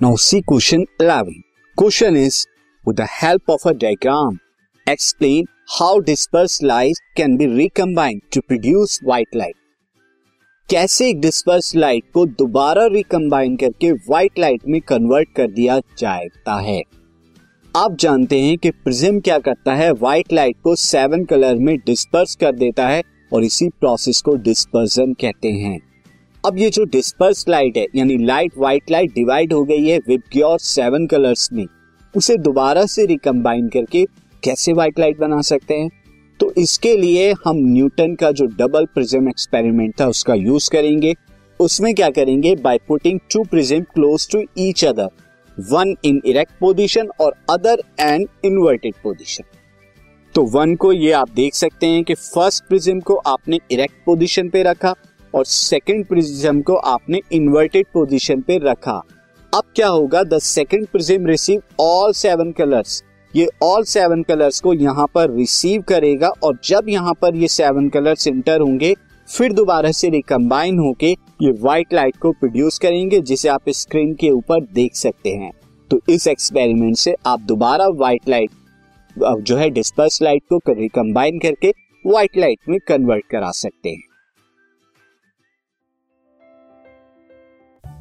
Now see question 11. Question is, with the help of a diagram, explain how dispersed light can be recombined to produce white light. कैसे एक disperse light को दोबारा recombine करके white light में convert कर दिया जाता है आप जानते हैं कि प्रिज्म क्या करता है व्हाइट लाइट को सेवन कलर में डिस्पर्स कर देता है और इसी प्रोसेस को डिस्पर्जन कहते हैं अब ये जो डिस्पर्स लाइट है, यानी लाइट व्हाइट लाइट डिवाइड हो गई है विबग्योर सेवन कलर्स में, उसे दोबारा से रिकम्बाइन करके कैसे व्हाइट लाइट बना सकते हैं? तो इसके लिए हम न्यूटन का जो डबल प्रिज्म एक्सपेरिमेंट था, उसका यूज़ करेंगे। उसमें क्या करेंगे? By putting two prism close to each other one in erect position और अदर एंड इनवर्टेड पोजिशन तो वन को ये आप देख सकते हैं कि फ़र्स्ट प्रिज्म को आपने इरेक्ट पोजिशन पे रखा और सेकंड प्रिज्म को आपने इन्वर्टेड पोजीशन पे रखा। अब क्या होगा? The second prism receive all seven colours ये ऑल सेवन कलर्स को यहाँ पर रिसीव करेगा और जब यहाँ पर ये सेवन कलर्स इंटर होंगे, फिर दोबारा से रिकम्बाइन होके ये व्हाइट लाइट को प्रोड्यूस करेंगे, जिसे आप स्क्रीन के ऊपर देख सकते हैं। तो इस एक्सपेरिमेंट से आप दोबारा व्हाइट लाइट जो है डिस्पर्स लाइट को रिकम्बाइन करके व्हाइट लाइट में कन्वर्ट करा सकते हैं।